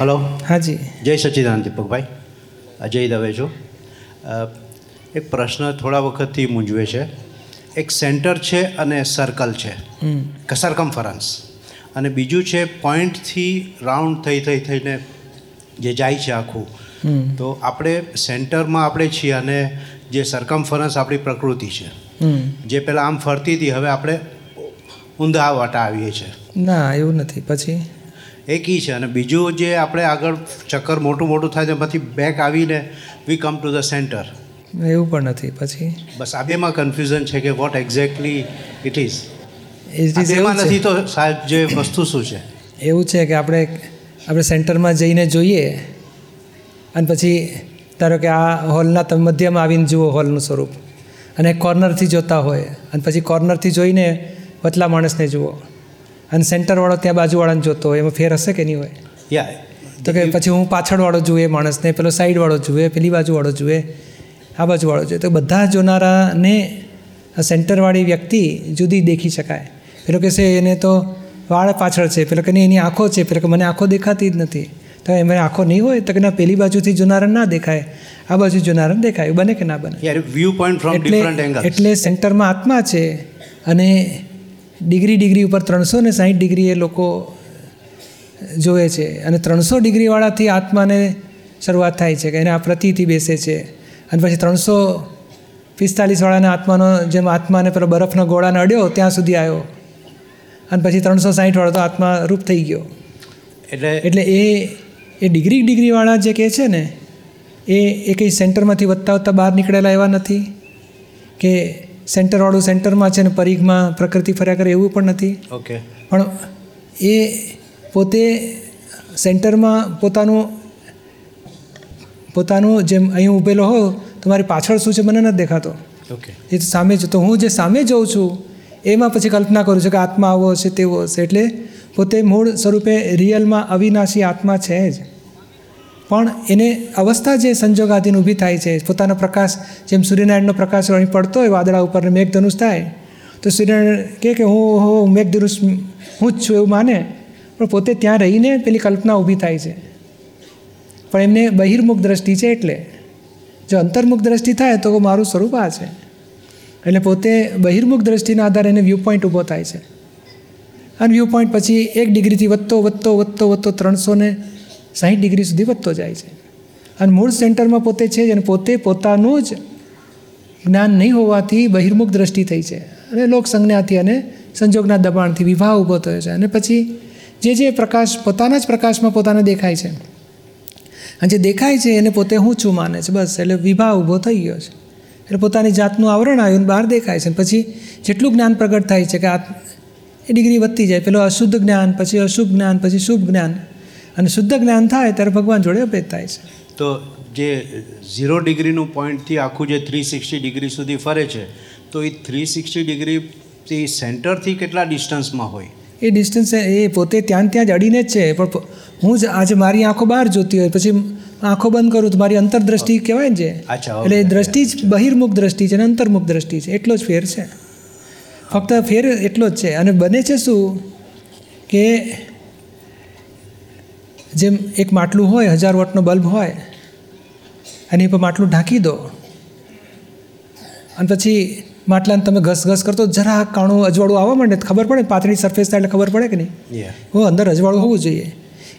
Hello. હાજી. જય સચ્ચિદાનંદ દીપકભાઈ. અજય દવે છું. એક પ્રશ્ન થોડા વખતથી મૂંઝવે છે. એક સેન્ટર છે અને સર્કલ છે. સરકમફરન્સ અને બીજું છે પોઈન્ટથી રાઉન્ડ થઈ થઈ થઈને જે જાય છે આખું. તો આપણે સેન્ટરમાં આપણે છીએ અને જે સરકમફરન્સ આપણી પ્રકૃતિ છે. જે પહેલાં આમ ફરતી હતી હવે આપણે ઊંધા વાટા આવીએ છીએ. ના એવું નથી. પછી? એક ઈ છે અને બીજું જે આપણે આગળ ચક્કર મોટું મોટું થાય એમાંથી બેક આવીને we come to the centre એવું પણ નથી. પછી? બસ આ બેમાં કન્ફ્યુઝન છે કે વોટ એક્ઝેક્ટલી ઇટ ઇઝ એ એવું નથી તો સાહેબ જે વસ્તુ શું છે? એવું છે કે આપણે આપણે સેન્ટરમાં જઈને જોઈએ અને પછી ધારો કે આ હોલના તમે મધ્યમાં આવીને જુઓ હોલનું સ્વરૂપ. અને કોર્નરથી જોતા હોય અને પછી કોર્નરથી જોઈને વતલા માણસને જુઓ. અને સેન્ટરવાળો ત્યાં બાજુવાળાને જોતો હોય એમાં ફેર હશે કે નહીં હોય? યા તો કે પછી હું પાછળવાળો જુએ માણસને પેલો સાઈડવાળો જુએ પેલી બાજુવાળો જુએ આ બાજુવાળો જુએ. તો બધા જોનારાને સેન્ટરવાળી વ્યક્તિ જુદી દેખી શકાય. પેલો કહેશે એને તો વાળ પાછળ છે. પેલો કે નહીં એની આંખો છે. પેલો કે મને આંખો દેખાતી જ નથી. તો એમને આંખો નહીં હોય તો કે ના પેલી બાજુથી જોનારા ના દેખાય. આ બાજુ જોનારા દેખાય. બને કે ના બને? યાર વ્યૂ પોઈન્ટ ફ્રોમ એટલે ડિફરન્ટ એંગલ એટલે સેન્ટરમાં આત્મા છે અને ડિગ્રી ડિગ્રી ઉપર ત્રણસો ને સાહીઠ ડિગ્રી એ લોકો જોવે છે અને ત્રણસો ડિગ્રીવાળાથી આત્માને શરૂઆત થાય છે કે એને આ પ્રતિથી બેસે છે. અને પછી ત્રણસો પિસ્તાલીસવાળાને આત્માનો જેમ આત્માને પેલો બરફનો ગોળાને અડ્યો ત્યાં સુધી આવ્યો. અને પછી ત્રણસો સાહીઠવાળો તો આત્મા રૂપ થઈ ગયો. એટલે એટલે એ એ ડિગ્રી ડિગ્રીવાળા જે કહે છે ને એ એ કંઈ સેન્ટરમાંથી વધતા વધતા બહાર નીકળેલા એવા નથી કે સેન્ટરવાળું સેન્ટરમાં છે ને પરિઘમાં પ્રકૃતિ ફર્યા કરે એવું પણ નથી. ઓકે. પણ એ પોતે સેન્ટરમાં પોતાનું પોતાનું જેમ અહીં ઊભેલો હો તમારી પાછળ શું છે મને નથી દેખાતો. ઓકે. એ તો સામે જ તો હું જે સામે જોઉં છું એમાં પછી કલ્પના કરું છું કે આત્મા આવો હશે તેવો હશે. એટલે પોતે મૂળ સ્વરૂપે રિયલમાં અવિનાશી આત્મા છે જ. પણ એને અવસ્થા જે સંજોગાધીન ઊભી થાય છે, પોતાનો પ્રકાશ, જેમ સૂર્યનારાયણનો પ્રકાશ અહીં પડતો હોય, વાદળા ઉપર મેઘધનુષ થાય, તો સૂર્યનારાયણ કહે કે, હું હું મેઘધનુષ, હું જ છું એવું માને. પણ પોતે ત્યાં રહીને પેલી કલ્પના ઊભી થાય છે. પણ એમને બહિર્મુખ દ્રષ્ટિ છે એટલે. જો અંતર્મુખ દ્રષ્ટિ થાય તો મારું સ્વરૂપ આ છે. એટલે પોતે બહિર્મુખ દ્રષ્ટિના આધારે એને વ્યૂ પોઈન્ટ ઊભો થાય છે. અને વ્યૂ પોઈન્ટ પછી એક ડિગ્રીથી વધતો વધતો વધતો વધતો ત્રણસો ને સાહીઠ ડિગ્રી સુધી વધતો જાય છે. અને મૂળ સેન્ટરમાં પોતે છે અને પોતે પોતાનું જ જ્ઞાન નહીં હોવાથી બહિર્મુખ દ્રષ્ટિ થઈ છે. અને લોક સંજ્ઞાથી અને સંજોગના દબાણથી વિવાહ ઊભો થયો છે. અને પછી જે જે પ્રકાશ પોતાના જ પ્રકાશમાં પોતાને દેખાય છે. અને જે દેખાય છે એને પોતે હું છું માને છે. બસ, એટલે વિવાહ ઊભો થઈ ગયો છે. એટલે પોતાની જાતનું આવરણ આવ્યું બહાર દેખાય છે. પછી જેટલું જ્ઞાન પ્રગટ થાય છે કે આ એ ડિગ્રી વધતી જાય. પેલો અશુદ્ધ જ્ઞાન, પછી અશુભ જ્ઞાન, પછી શુભ જ્ઞાન. અને શુદ્ધ જ્ઞાન થાય ત્યારે ભગવાન જોડે ભેદ થાય છે. તો જે ઝીરો ડિગ્રીનું પોઈન્ટથી આખું જે થ્રી સિક્સટી ડિગ્રી સુધી ફરે છે તો એ થ્રી સિક્સટી ડિગ્રીથી સેન્ટરથી કેટલા ડિસ્ટન્સમાં હોય? એ ડિસ્ટન્સ એ પોતે ત્યાં ત્યાં જ અડીને જ છે પણ હું જ આજે મારી આંખો બહાર જોતી હોય પછી આંખો બંધ કરું તો મારી અંતરદ્રષ્ટિ કહેવાય ને જે? એટલે એ દ્રષ્ટિ જ બહિર્મુખ દ્રષ્ટિ છે અને અંતર્મુખ દ્રષ્ટિ છે એટલો જ ફેર છે. ફક્ત ફેર એટલો જ છે અને બને છે શું? કે જેમ એક માટલું હોય હજાર વોટનો બલ્બ હોય અને એ પર માટલું ઢાંકી દો. અને પછી માટલાને તમે ઘસ ઘસ કરતો જરા કાણું અજવાળું આવવા માંડે તો ખબર પડે પાતળી સરફેસ થાય એટલે ખબર પડે કે નહીં? હો અંદર અજવાળું હોવું જોઈએ.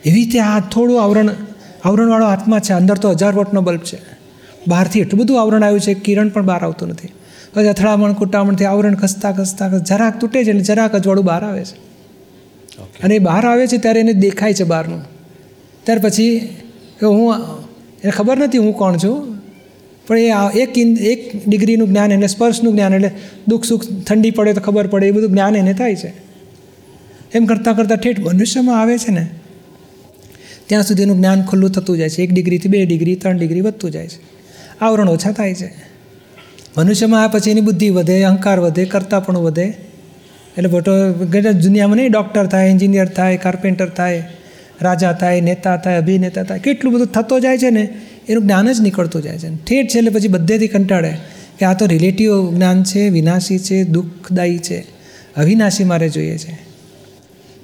એવી રીતે આ થોડું આવરણ આવરણવાળો આત્મા છે અંદર તો હજાર વોટનો બલ્બ છે. બહારથી એટલું બધું આવરણ આવ્યું છે કિરણ પણ બહાર આવતું નથી. પછી અથડામણ કુટામણથી આવરણ ખસતા ખસતા જરાક તૂટે છે એટલે જરાક અજવાળું બહાર આવે છે. અને એ બહાર આવે છે ત્યારે એને દેખાય છે બહારનું. ત્યાર પછી હું એને ખબર નથી હું કોણ છું, પણ એ એક એક ડિગ્રીનું જ્ઞાન એને સ્પર્શનું જ્ઞાન એટલે દુઃખ સુખ ઠંડી પડે તો ખબર પડે, એ બધું જ્ઞાન એને થાય છે. એમ કરતાં કરતાં ઠેઠ મનુષ્યમાં આવે છે ને, ત્યાં સુધીનું જ્ઞાન ખુલ્લું થતું જાય છે. એક ડિગ્રીથી બે ડિગ્રી, ત્રણ ડિગ્રી વધતું જાય છે. આવરણ ઓછા થાય છે. મનુષ્યમાં આ પછી એની બુદ્ધિ વધે, અહંકાર વધે, કરતાપણું વધે. એટલે ઘણા દુનિયામાં નહીં ડૉક્ટર થાય એન્જિનિયર થાય કાર્પેન્ટર થાય. રાજા થાય, નેતા થાય, અભિનેતા થાય, કેટલું બધું થતો જાય છે ને, એનું જ્ઞાન જ નીકળતું જાય છે. ઠેઠ છેલ્લે પછી બધેથી કંટાળે કે આ તો રિલેટિવ જ્ઞાન છે, વિનાશી છે, દુઃખદાયી છે. અવિનાશી મારે જોઈએ છે.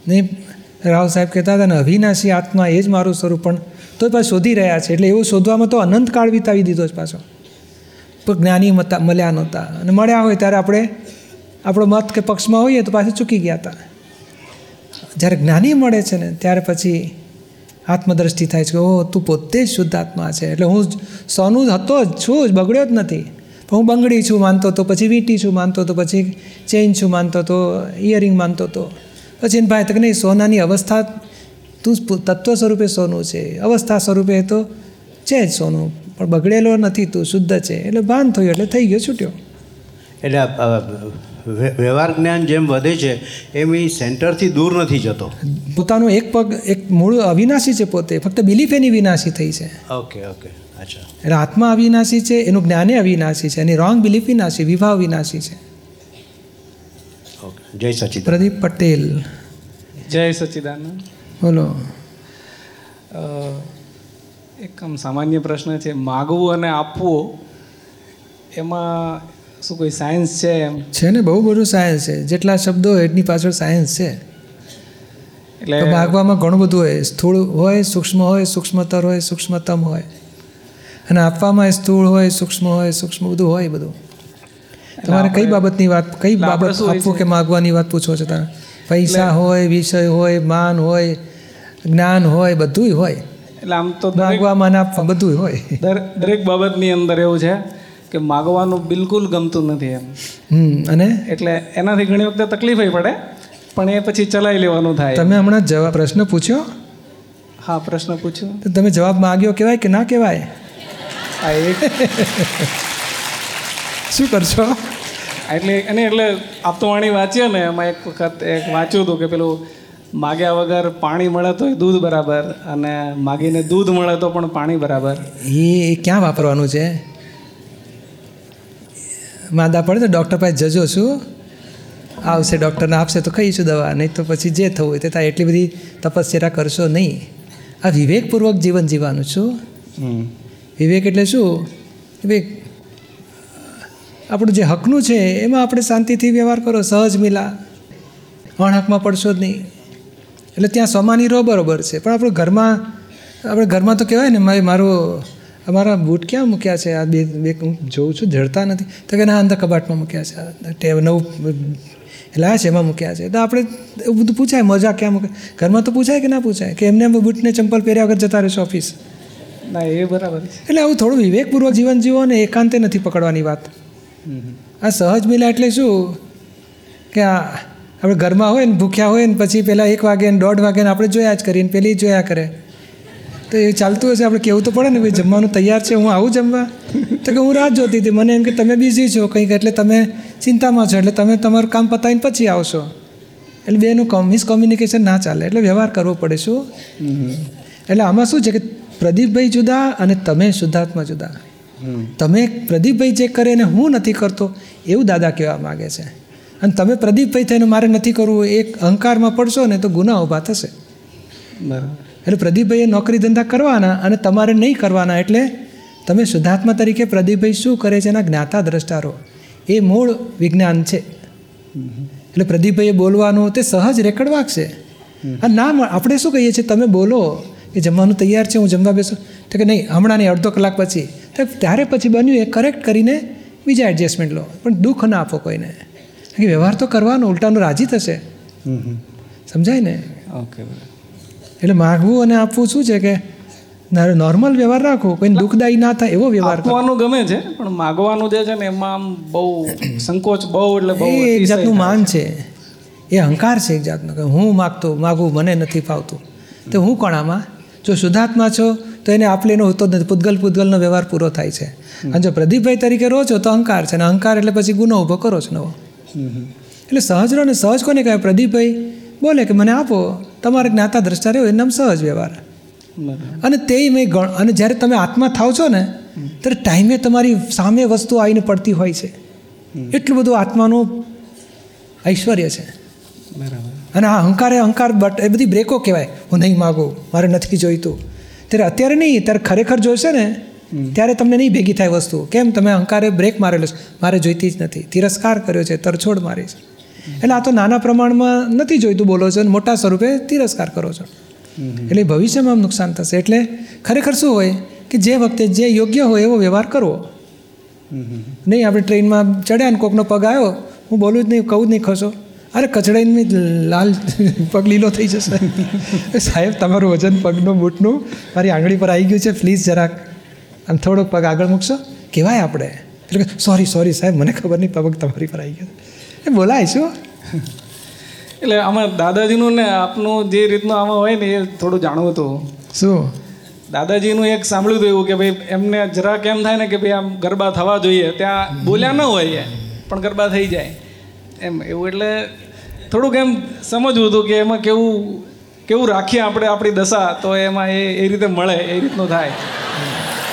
ને રાવ સાહેબ કહેતા હતા ને, અવિનાશી આત્મા એ જ મારું સ્વરૂપ. પણ તો પાછું શોધી રહ્યા છે. એટલે એવું શોધવામાં તો અનંત કાળ વિતાવી દીધો જ પાછો. પણ જ્ઞાની મતા મળ્યા નહોતા. અને મળ્યા હોય ત્યારે આપણે આપણો મત કે પક્ષમાં હોઈએ તો પાછું ચૂકી ગયા હતા. જ્યારે જ્ઞાની મળે છે ને, ત્યારે પછી આત્મદ્રષ્ટિ થાય છે કે, ઓહ, તું પોતે જ શુદ્ધ આત્મા છે. એટલે હું સોનું જ હતો જ, છું જ, બગડ્યો જ નથી. પણ હું બંગડી છું માનતો તો, પછી વીંટી છું માનતો તો, પછી ચેઇન છું માનતો તો, ઇયરિંગ માનતો તો. પછી એને ભાઈ તો કે નહીં સોનાની અવસ્થા, તું તત્વ સ્વરૂપે સોનું છે. અવસ્થા સ્વરૂપે તો છે જ સોનું, પણ બગડેલો નથી તું, શુદ્ધ છે. એટલે ભાન થયું, એટલે થઈ ગયો, છૂટ્યો. એટલે વ્યવહાર જ્ઞાન જેમ વધે છે એમ એ સેન્ટરથી દૂર નથી જતો. પોતાનો એક પગ એક મૂળ અવિનાશી છે પોતે ફક્ત બિલીફ એની વિનાશી થઈ છે. ઓકે ઓકે અચ્છા. એટલે આત્મા અવિનાશી છે એનું જ્ઞાને અવિનાશી છે એની રોંગ બિલીફ વિનાશી વિવાહ વિનાશી છે. ઓકે જય સચિદ પ્રદીપ પટેલ. જય સચિદાનંદ. બોલો. એક આમ સામાન્ય પ્રશ્ન છે માગવું અને આપવું એમાં શું કોઈ સાયન્સ છે એમ? છે ને બહુ બધું સાયન્સ છે. જેટલા શબ્દો હોય એટલી પાછળ સાયન્સ છે. એટલે ભાગવામાં ઘણું બધું હોય. સ્થૂળ હોય સૂક્ષ્મ હોય સૂક્ષ્મતર હોય સૂક્ષ્મતમ હોય. અને આપવામાં સ્થૂળ હોય સૂક્ષ્મ હોય સૂક્ષ્મ બધું હોય બધું. તમારે કઈ બાબતની વાત કઈ બાબત આપવું કે માગવાની વાત પૂછો છો તમે પૈસા હોય વિષય હોય માન હોય જ્ઞાન હોય બધુંય હોય. એટલે આમ તો માગવામાં આપવા બધું હોય. દર- દરેક બાબતની અંદર એવું છે. કે માગવાનું બિલકુલ ગમતું નથી એમ. અને? એટલે એનાથી ઘણી વખતે તકલીફ પડે પણ એ પછી ચલાવી લેવાનું થાય. તમે હમણાં જવાબ પ્રશ્ન પૂછ્યો? હા પ્રશ્ન પૂછ્યો. તો તમે જવાબ માગ્યો કહેવાય કે ના કહેવાય? શું કરશો? એટલે અને એટલે આપતવાણી વાંચીએ ને એમાં એક વખત એક વાંચ્યું હતું કે પેલું માગ્યા વગર પાણી મળે તો દૂધ બરાબર અને માગીને દૂધ મળે તો પણ પાણી બરાબર. એ ક્યાં વાપરવાનું છે? માંદા પડે તો ડૉક્ટર પાસે જજો છું. આવશે ડૉક્ટરને આપશે તો ખાઈશું દવા નહીં તો પછી જે થવું હોય તે થાય. એટલી બધી તપસ્યા કરશો નહીં. આ વિવેકપૂર્વક જીવન જીવવાનું છું. વિવેક એટલે શું? વિવેક આપણું જે હકનું છે એમાં આપણે શાંતિથી વ્યવહાર કરો સહજ મિલા. અણહકમાં પડશો જ નહીં. એટલે ત્યાં સોમાની રો બરોબર છે. પણ આપણે ઘરમાં આપણે ઘરમાં તો કહેવાય ને મારે મારો અમારા બૂટ ક્યાં મૂક્યા છે? આ બે બે હું જોઉં છું જડતા નથી. તો કે ના અંદર કબાટમાં મૂક્યા છે. ટેવ નવું લાયા છે એમાં મૂક્યા છે. તો આપણે એવું બધું પૂછાય મજા ક્યાં મૂકે? ઘરમાં તો પૂછાય કે ના પૂછાય? કે એમને એમ બૂટને ચંપલ પહેર્યા વગર જતા રહેશો ઓફિસ ના એ બરાબર એટલે આવું થોડું વિવેકપૂર્વક જીવન જીવો ને એકાંતે નથી પકડવાની વાત. આ સહજ મિલા એટલે શું? કે આ આપણે ઘરમાં હોય ને ભૂખ્યા હોય ને પછી પહેલાં એક વાગે ને દોઢ વાગે ને આપણે જોયા જ કરીએ ને પેલી જોયા કરે. તો એ ચાલતું હશે આપણે કહેવું તો પડે ને ભાઈ જમવાનું તૈયાર છે હું આવું જમવા? તો કે હું રાહ જોતી હતી મને એમ કે તમે બિઝી છો કંઈક એટલે તમે ચિંતામાં છો એટલે તમે તમારું કામ પતાવીને પછી આવશો. એટલે બેનું મિસકોમ્યુનિકેશન ના ચાલે એટલે વ્યવહાર કરવો પડે શું? એટલે આમાં શું છે કે પ્રદીપભાઈ જુદા અને તમે શુદ્ધાત્મા જુદા. તમે પ્રદીપભાઈ જે કરે ને હું નથી કરતો એવું દાદા કહેવા માગે છે. અને તમે પ્રદીપભાઈ થઈને મારે નથી કરવું એક અહંકારમાં પડશો ને તો ગુના ઊભા થશે. બરાબર. એટલે પ્રદીપભાઈએ નોકરી ધંધા કરવાના અને તમારે નહીં કરવાના એટલે તમે શુદ્ધાત્મા તરીકે પ્રદીપભાઈ શું કરે છે એના જ્ઞાતા દ્રષ્ટારો. એ મૂળ વિજ્ઞાન છે. એટલે પ્રદીપભાઈએ બોલવાનું તે સહજ રેકર્ડ વાગશે. અને ના આપણે શું કહીએ છીએ? તમે બોલો કે જમવાનું તૈયાર છે હું જમવા બેસું. તો કે નહીં હમણાં નહીં અડધો કલાક પછી. તો ત્યારે પછી બન્યું એ કરેક્ટ કરીને બીજા એડજસ્ટમેન્ટ લો. પણ દુઃખ ના આપો કોઈને. કે વ્યવહાર તો કરવાનો ઉલટાનું રાજી થશે. સમજાય ને? ઓકે એટલે માગવું અને આપવું શું છે કે નોર્મલ વ્યવહાર રાખો કોઈને દુઃખદાયી ના થાય એવો વ્યવહાર આપવાનું ગમે છે પણ માગવાનું જે છે ને એમાં આમ બહુ સંકોચ બહુ એટલે બહુ એક જાતનું માન છે. એ અહંકાર છે એક જાતનો કે હું માગતો માગું મને નથી ફાવતું. તો હું કોણ આમાં? જો શુદ્ધાત્મા છો તો એને આપલેનો હોતો જ નથી. પૂતગલ પૂતગલનો વ્યવહાર પૂરો થાય છે. અને જો પ્રદીપભાઈ તરીકે રહો છો તો અહંકાર છે. અને અહંકાર એટલે પછી ગુનો ઊભો કરો છો નવો. એટલે સહજ રહો ને સહજ કોને કહેવાય? પ્રદીપભાઈ બોલે કે મને આપો. તમારે જ્ઞાતા દ્રષ્ટા રહ્યો એનું નામ સહજ વ્યવહાર. અને તે મેં ગણ અને જ્યારે તમે આત્મા થાવ છો ને ત્યારે ટાઈમે તમારી સામે વસ્તુ આવીને પડતી હોય છે. એટલું બધું આત્માનું ઐશ્વર્ય છે. બરાબર. અને આ અહંકારે અહંકાર બટ એ બધી બ્રેકો કહેવાય. હું નહીં માગું મારે નથી જોઈતું. ત્યારે અત્યારે નહીં ત્યારે ખરેખર જોઈશે ને ત્યારે તમને નહીં ભેગી થાય વસ્તુ. કેમ? તમે અહંકારે બ્રેક મારેલો છે. મારે જોઈતી જ નથી. તિરસ્કાર કર્યો છે તરછોડ મારી છે. એટલે આ તો નાના પ્રમાણમાં નથી જોઈતું, બોલો છો અને મોટા સ્વરૂપે તિરસ્કાર કરો છો. એટલે ભવિષ્યમાં આમ નુકસાન થશે. એટલે ખરેખર શું હોય કે જે વખતે જે યોગ્ય હોય એવો વ્યવહાર કરવો. નહીં આપણે ટ્રેનમાં ચડ્યા ને કોકનો પગ આવ્યો, હું બોલું જ નહીં, કહું જ નહીં, ખસો. અરે કચડાઈને લાલ પગ લીલો થઈ જશે. સાહેબ, તમારું વજન પગનું, બૂટનું મારી આંગળી પર આવી ગયું છે, પ્લીઝ જરાક અને થોડોક પગ આગળ મૂકશો. કહેવાય આપણે. એટલે સોરી સોરી સાહેબ, મને ખબર નહીં, પગ તમારી પર આવી ગયો. એ બોલાય શું એટલે આમાં દાદાજીનું ને આપનું જે રીતનું આમાં હોય ને એ થોડું જાણવું હતું. શું? દાદાજીનું એક સાંભળ્યું હતું એવું કે ભાઈ એમને જરાક એમ થાય ને કે ભાઈ આમ ગરબા થવા જોઈએ ત્યાં બોલ્યા ન હોય પણ ગરબા થઈ જાય. એમ એવું એટલે થોડુંક એમ સમજવું હતું કે એમાં કેવું કેવું રાખીએ આપણે આપણી દશા તો એમાં એ એ રીતે મળે એ રીતનું થાય.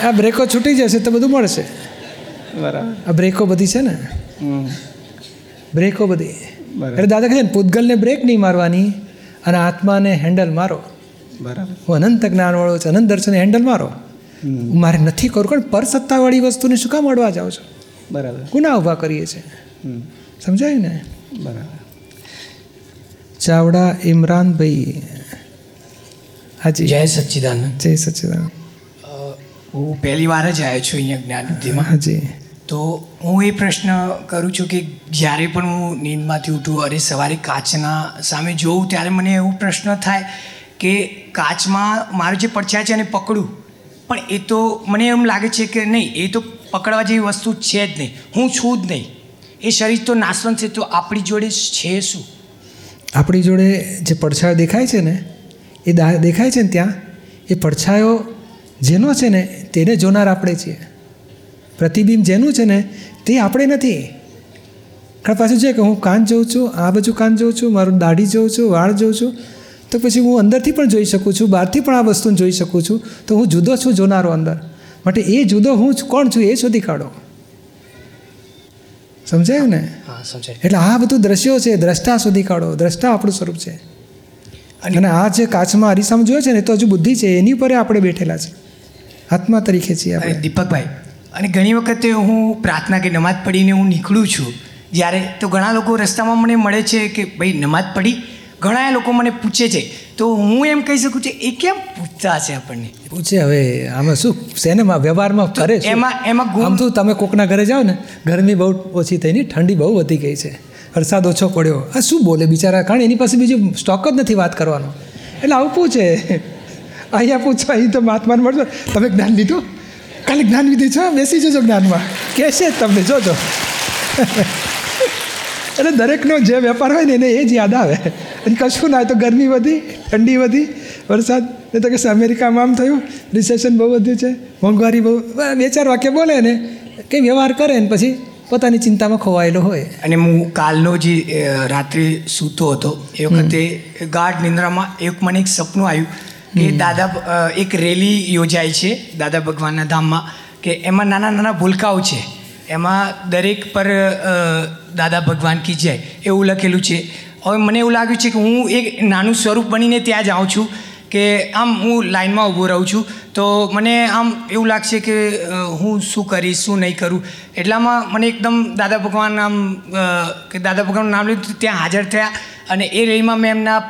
આ બ્રેકો છૂટી જશે તો બધું મળશે. બરાબર. આ બ્રેકો બધી છે ને? બ્રેકો બધી. બરાબર. એટલે દાદા કહે છે ને પૂતગલને બ્રેક નહીં મારવાની અને આત્માને હેન્ડલ મારો. બરાબર. હું અનંત જ્ઞાનવાળો છું અનંત દર્શનને હેન્ડલ મારો. મારે નથી કરવું કારણ પર સત્તાવાળી વસ્તુને શું કામ અડવા જાઓ છો? બરાબર. ગુના ઊભા કરીએ છીએ. સમજાય સમજાયું ને? બરાબર. ચાવડા ઇમરાનભાઈ. હાજી. જય સચ્ચિદાનંદ. જય સચ્ચિદાનંદ. હું પહેલી વાર જ આવ્યો છું અહીંયા જ્ઞાનબુદ્ધિમાં હાજી. તો હું એ પ્રશ્ન કરું છું કે જ્યારે પણ હું નીંદમાંથી ઉઠું, અરે સવારે કાચના સામે જોઉં, ત્યારે મને એવો પ્રશ્ન થાય કે કાચમાં મારું જે પડછાય છે એને પકડું. પણ એ તો મને એમ લાગે છે કે નહીં, એ તો પકડવા જેવી વસ્તુ છે જ નહીં. હું છું જ નહીં. એ શરીર તો નાશવંત છે, તો આપણી જોડે છે શું? આપણી જોડે જે પડછાયો દેખાય છે ને, એ દેખાય છે ને ત્યાં? એ પડછાયો જેનો છે ને, તેને જોનાર આપણે છીએ. પ્રતિબિંબ જેનું છે ને તે આપણે નથી. કારણ પાછું છે કે હું કાન જોઉં છું આ બાજુ કાન જોઉં છું મારું દાઢી જોઉં છું વાળ જોઉં છું તો પછી હું અંદરથી પણ જોઈ શકું છું બહારથી પણ આ વસ્તુને જોઈ શકું છું તો હું જુદો છું જોનારો અંદર. માટે એ જુદો હું કોણ છું એ શોધી કાઢો. સમજાયું ને? હા સમજાય. એટલે આ બધું દ્રશ્યો છે દ્રષ્ટા શોધી કાઢો દ્રષ્ટા આપણું સ્વરૂપ છે. અને આ જે કાચમાં અરીસામાં જોયો છે ને એ તો હજુ બુદ્ધિ છે એની ઉપર આપણે બેઠેલા છે. આત્મા તરીકે છીએ આપણે. દીપકભાઈ અને ઘણી વખતે હું પ્રાર્થના કે નમાઝ પડીને હું નીકળું છું જ્યારે તો ઘણા લોકો રસ્તામાં મને મળે છે કે ભાઈ નમાઝ પડી ઘણા લોકો મને પૂછે છે. તો હું એમ કહી શકું છું એ કેમ પૂછતા હશે આપણને? પૂછે હવે આમાં શું શેનેમાં વ્યવહારમાં કરે એમાં એમાં આમ તો તમે કોકના ઘરે જાઓ ને ગરમી બહુ ઓછી થઈ ની ઠંડી બહુ વધી ગઈ છે. વરસાદ ઓછો પડ્યો. આ શું બોલે બિચારા? કારણ એની પાસે બીજું સ્ટોક જ નથી વાત કરવાનો. એટલે આવું પૂછે. અહીંયા પૂછો અહીં તો મહાત્માને મળશે તમે જ્ઞાન લીધું? કાલે જ્ઞાન વિધિ છો બેસી જજો જ્ઞાનમાં. કહેશે જ તમને જોજો. એટલે દરેકનો જે વેપાર હોય ને એને એ જ યાદ આવે. અને કશું ના હોય તો ગરમી વધી ઠંડી વધી વરસાદ. એ તો કે અમેરિકામાં આમ થયું રિસેશન બહુ વધ્યું છે મોંઘવારી બહુ બે ચાર વાક્ય બોલે ને કંઈ વ્યવહાર કરે ને પછી પોતાની ચિંતામાં ખોવાયેલો હોય. અને હું કાલનો જે રાત્રે સૂતો હતો એ વખતે ગાઢ નિંદ્રામાં એક મને એક સપનું આવ્યું. કે દાદા એક રેલી યોજાય છે દાદા ભગવાનના ધામમાં કે એમાં નાના નાના ભૂલકાઓ છે. એમાં દરેક પર દાદા ભગવાન કી જય એવું લખેલું છે. હવે મને એવું લાગ્યું છે કે હું એક નાનું સ્વરૂપ બનીને ત્યાં જાઉં છું કે આમ હું લાઇનમાં ઊભો રહું છું. તો મને આમ એવું લાગશે કે હું શું કરીશ શું નહીં કરું. એટલામાં મને એકદમ દાદા ભગવાન આમ કે દાદા ભગવાનનું નામ લીધું ત્યાં હાજર થયા. અને એ રેલીમાં મેં એમના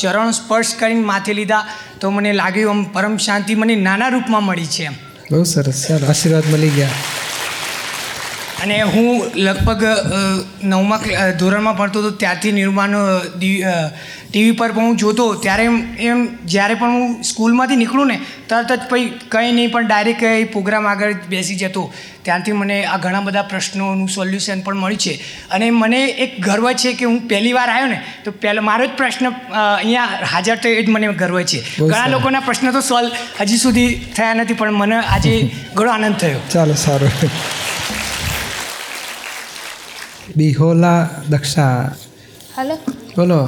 ચરણ સ્પર્શ કરીને માથે લીધા તો મને લાગ્યું આમ પરમ શાંતિ મને નાના રૂપમાં મળી છે એમ. બહુ સરસ. સર આશીર્વાદ મળી ગયા. અને હું લગભગ નવમા ધોરણમાં ભણતો હતો ત્યારથી નિર્માણ ટીવી પર પણ હું જોતો ત્યારે એમ એમ જ્યારે પણ હું સ્કૂલમાંથી નીકળું ને તરત જ પછી કંઈ નહીં પણ ડાયરેક્ટ એ પ્રોગ્રામ આગળ બેસી જતો. ત્યારથી મને આ ઘણા બધા પ્રશ્નોનું સોલ્યુશન પણ મળ્યું છે. અને મને એક ગર્વ છે કે હું પહેલી વાર આવ્યો ને તો પહેલો મારો જ પ્રશ્ન અહીંયા હાજર થયો એ જ મને ગર્વ છે. ઘણા લોકોના પ્રશ્ન તો સોલ્વ હજી સુધી થયા નથી પણ મને આજે ઘણો આનંદ થયો. ચાલો સારું. બિહોલા દક્ષા હલો બોલો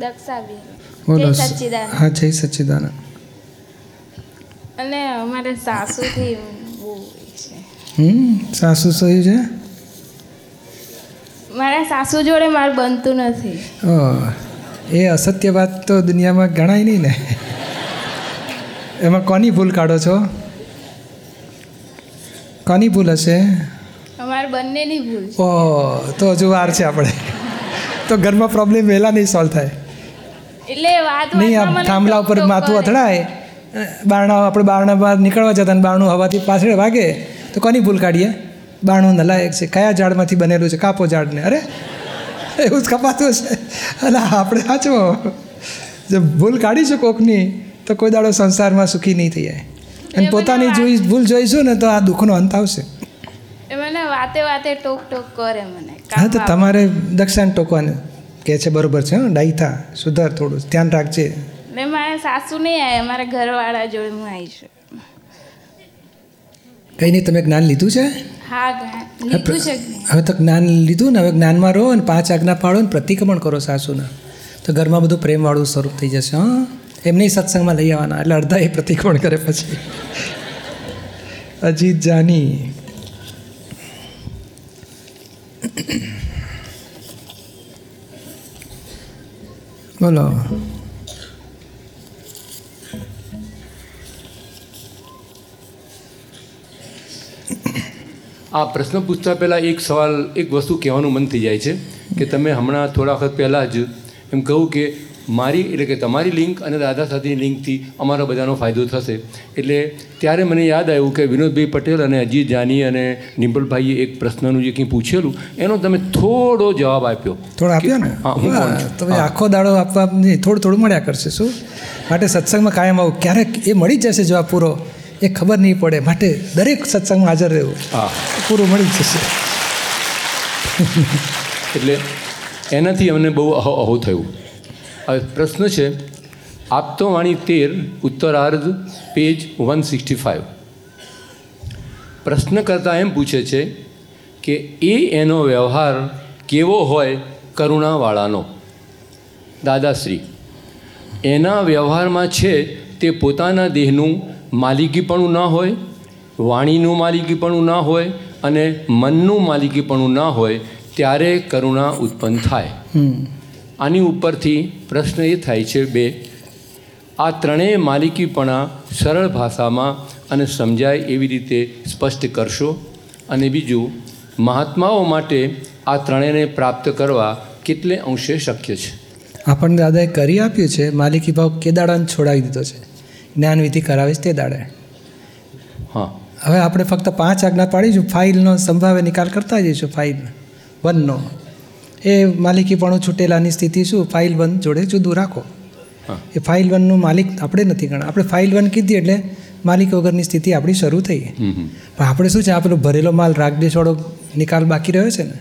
દક્ષાબેન બોલો હા જય સચ્ચિદાનંદ અને અમારે સાસુથી બહુ છે હમ સાસુ સહી છે મારા સાસુ જોડે મારે બનતું નથી એ અસત્ય વાત તો દુનિયામાં ગણાય નહીં ને એમાં કોની ભૂલ કાઢો છો કોની ભૂલ હશે અમારે બંનેની ભૂલ છે. ઓ તો હજુ વાર છે આપણે. તો ઘરમાં પ્રોબ્લેમ વહેલા નહીં સોલ્વ થાય. એટલે વાત નહીં આમ થાંભલા ઉપર માથું અથડાય બારણા આપણે બારણા બહાર નીકળવા જતા અને બારણું હવાથી પાછળ વાગે તો કોની ભૂલ કાઢીએ? બારણું નલાયક છે. કયા ઝાડમાંથી બનેલું છે? કાપો ઝાડને. અરે એવું જ કપાતું છે અને આપણે સાચો. જો ભૂલ કાઢીશું કોકની તો કોઈ દાડો સંસારમાં સુખી નહીં થઈ જાય. અને પોતાની જોઈ ભૂલ જોઈશું ને તો આ દુઃખનો અંત આવશે. એ મને વાતે વાતે ટોક ટોક કરે મને. હા તો તમારે દક્ષિણ ટોકવાનું કે છે બરોબર છે હં ડાઈ સુધાર થોડું ધ્યાન રાખજે. ને મારા સાસુ નહીં આવ્યા મારા ઘરવાળા જોડે હું આવી છું. કંઈ નહીં તમે જ્ઞાન લીધું છે? હા લીધું છે હવે તો જ્ઞાન લીધું ને હવે જ્ઞાનમાં રહો અને પાંચ આજ્ઞા પાડો ને પ્રતિક્રમણ કરો સાસુના. તો ઘરમાં બધું પ્રેમવાળું સ્વરૂપ થઈ જશે હા. એમને સત્સંગમાં લઈ આવવાના એટલે અડધા એ પ્રતિક્રમણ કરે પછી. અજીત જાની બોલો આ પ્રશ્ન પૂછતા પહેલાં એક સવાલ, એક વસ્તુ કહેવાનું મન થઈ જાય છે કે તમે હમણાં થોડા વખત પહેલાં જ એમ કહું કે મારી એટલે કે તમારી લિંક અને દાદા સાથેની લિંકથી અમારા બધાનો ફાયદો થશે. એટલે ત્યારે મને યાદ આવ્યું કે વિનોદભાઈ પટેલ અને અજીત જાની અને નિમ્બલભાઈએ એક પ્રશ્નનું જે કંઈ પૂછેલું એનો તમે થોડો જવાબ આપ્યો. થોડો આપ્યો ને? હા, હું તમે આખો દાડો આપવા નહીં થોડું થોડું મળ્યા કરશે શું? માટે સત્સંગમાં કાયમ આવું. ક્યારેક એ મળી જ જશે જવાબ પૂરો. એ ખબર નહીં પડે. માટે દરેક સત્સંગમાં હાજર રહેવું. હા. પૂરું મળી જશે. એટલે એનાથી અમને બહુ અહો અહો થયું. પ્રશ્ન છે આપતોવાણી તેર ઉત્તરાર્ધ પેજ વન સિક્સટી ફાઇવ પ્રશ્ન કરતાં એમ પૂછે છે કે એ એનો વ્યવહાર કેવો હોય કરુણાવાળાનો? દાદાશ્રી, એના વ્યવહારમાં છે તે પોતાના દેહનું માલિકીપણું ન હોય, વાણીનું માલિકીપણું ના હોય અને મનનું માલિકીપણું ના હોય, ત્યારે કરુણા ઉત્પન્ન થાય. આની ઉપરથી પ્રશ્ન એ થાય છે બે આ ત્રણેય માલિકીપણા સરળ ભાષામાં અને સમજાય એવી રીતે સ્પષ્ટ કરશો? અને બીજું મહાત્માઓ માટે આ ત્રણેયને પ્રાપ્ત કરવા કેટલે અંશે શક્ય છે? આપણને દાદાએ કરી આપ્યું છે માલિકી ભાવ કે દાડાને છોડાવી દીધો છે. જ્ઞાનવિધિ કરાવીશ તે દાડે. હા. હવે આપણે ફક્ત પાંચ આજ્ઞા પાડીશું ફાઇલનો સંભાવે નિકાલ કરતા જઈશું ફાઇલ વનનો. એ માલિકીપણું છૂટેલાની સ્થિતિ શું? ફાઇલ વન જોડે જુદું રાખો. એ ફાઇલ વનનું માલિક આપણે નથી ગણા આપણે ફાઇલ વન કીધી એટલે માલિક વગરની સ્થિતિ આપણી શરૂ થઈ. પણ આપણે શું છે? આ પેલો ભરેલો માલ રાગદેશવાળો નિકાલ બાકી રહ્યો છે ને?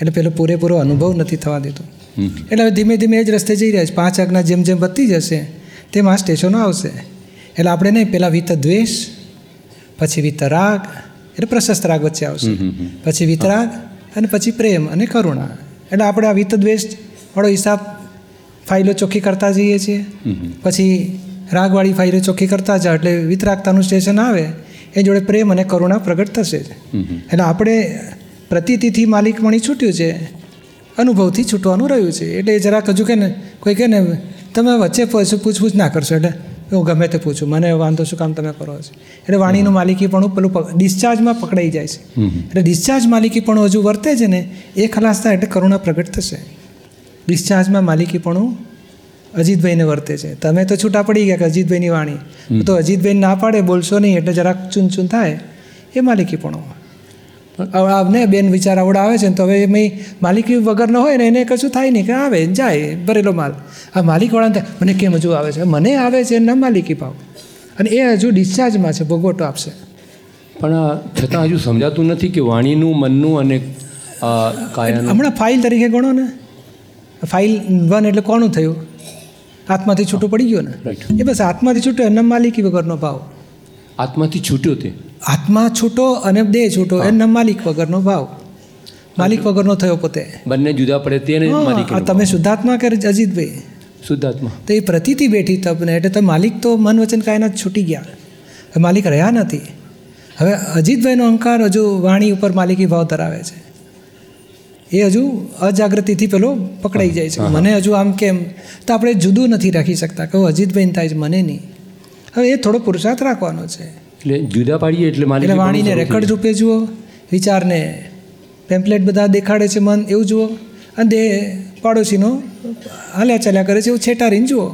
એટલે પેલો પૂરેપૂરો અનુભવ નથી થવા દેતો. એટલે હવે ધીમે ધીમે એ જ રસ્તે જઈ રહ્યા છે. પાંચ આજ્ઞા જેમ જેમ વધતી જશે તેમ આ સ્ટેશનો આવશે. એટલે આપણે નહીં પહેલાં વિત દ્વેષ પછી વિત રાગ એટલે પ્રશસ્ત રાગ વચ્ચે આવશે. પછી વિતરાગ અને પછી પ્રેમ અને કરુણા. એટલે આપણે આ વિત દ્વેષ વાળો હિસાબ ફાઇલો ચોખ્ખી કરતા જઈએ છીએ. પછી રાગવાળી ફાઇલો ચોખ્ખી કરતા જાઓ એટલે વિતરાગતાનું સ્ટેશન આવે એ જોડે પ્રેમ અને કરુણા પ્રગટ થશે જ. એટલે આપણે પ્રતીતિથી માલિકમણી છૂટ્યું છે અનુભવથી છૂટવાનું રહ્યું છે એટલે જરાક હજુ કે ને કોઈ કહે ને તમે વચ્ચે પૂછ પૂછપૂછ ના કરશો એટલે હું ગમે તે પૂછું મને વાંધો શું કામ તમે કરો છો? એટલે વાણીનું માલિકીપણું પેલું ડિસ્ચાર્જમાં પકડાઈ જાય છે. એટલે ડિસ્ચાર્જ માલિકીપણું હજુ વર્તે છે ને એ ખલાસ થાય એટલે કરુણા પ્રગટ થશે. ડિસ્ચાર્જમાં માલિકીપણું અજીતભાઈને વર્તે છે. તમે તો છૂટા પડી ગયા કે અજીતભાઈની વાણી. તો અજીતભાઈ ના પાડે બોલશો નહીં એટલે જરાક ચૂન ચૂન થાય એ માલિકીપણું આવને બેન વિચાર આવડાવે છે ને તો હવે એમાં માલિકી વગરનો હોય ને એને કશું થાય નહીં કે આવે જાય ભરેલો માલ. આ માલિકવાળાને થાય. મને કેમ હજુ આવે છે? મને આવે છે ના માલિકી ભાવ અને એ હજુ ડિસ્ચાર્જમાં છે ભોગવટો આપશે. પણ છતાં હજુ સમજાતું નથી કે વાણીનું મનનું અને કાયાનું. હમણાં ફાઇલ તરીકે ગણો ને. ફાઇલ વન એટલે કોનું થયું? આત્માથી છૂટું પડી ગયું ને? એ બસ આત્માથી છૂટ્યો એના માલિકી વગરનો ભાવ આત્માથી છૂટ્યો તે. આત્મા છૂટો અને દેહ છૂટો એના માલિક વગરનો ભાવ. માલિક વગરનો થયો પોતે. બંને જુદા પડે તેને માલિક તમે શુદ્ધાત્મા કે અજીતભાઈ? શુદ્ધાત્મા. તો એ પ્રતિથી બેઠી તપને એટલે તો માલિક તો મન વચન કાયના જ છૂટી ગયા. માલિક રહ્યા નથી. હવે અજીતભાઈનો અહંકાર હજુ વાણી ઉપર માલિકી ભાવ ધરાવે છે. એ હજુ અજાગૃતિથી પેલો પકડાઈ જાય છે. મને હજુ આમ કેમ? તો આપણે જુદું નથી રાખી શકતા. કહું અજીતભાઈને થાય છે મને નહીં. હવે એ થોડો પુરુષાર્થ રાખવાનો છે. એટલે જુદા પાડીએ એટલે માલિક એટલે વાણીને રેકર્ડ રૂપે જુઓ વિચારને પેમ્પલેટ બધા દેખાડે છે મન એવું જુઓ. અને દેહ પાડોશીનો હાલ્યા ચાલ્યા કરે છે એવું છેટારીને જુઓ.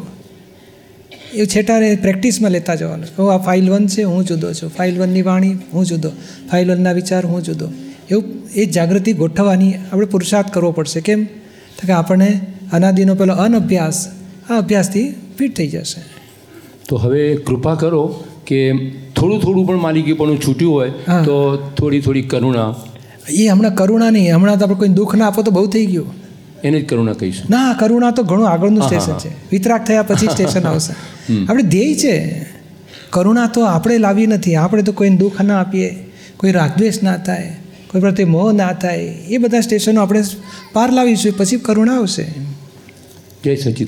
એવું છેટારે પ્રેક્ટિસમાં લેતા જવાનું. ઓ આ ફાઇલ વન છે હું જુદો છું. ફાઇલ વનની વાણી હું જુદો. ફાઇલ વનના વિચાર હું જુદો. એવું એ જાગૃતિ ગોઠવવાની આપણે પુરુષાર્થ કરવો પડશે. કેમ? તો કે આપણને અનાદિનો પેલો અનઅભ્યાસ આ અભ્યાસથી ફિટ થઈ જશે. તો હવે કૃપા કરો કે થોડું થોડું પણ માલિકીપણું છૂટ્યું હોય તો થોડી થોડી કરુણા. એ હમણાં કરુણા નહીં હમણાં તો આપણે કોઈ દુઃખ ના આપો તો બહુ થઈ ગયું. એને જ કરુણા કહીશું. ના કરુણા તો ઘણું આગળનું સ્ટેશન છે. વિતરાક થયા પછી સ્ટેશન આવશે. આપણે ધ્યેય છે. કરુણા તો આપણે લાવી નથી. આપણે તો કોઈને દુઃખ ના આપીએ કોઈ રાગદ્વેષ ના થાય કોઈ પ્રત્યે મોહ ના થાય. એ બધા સ્ટેશનો આપણે પાર લાવીશું પછી કરુણા આવશે. જય સચિદાન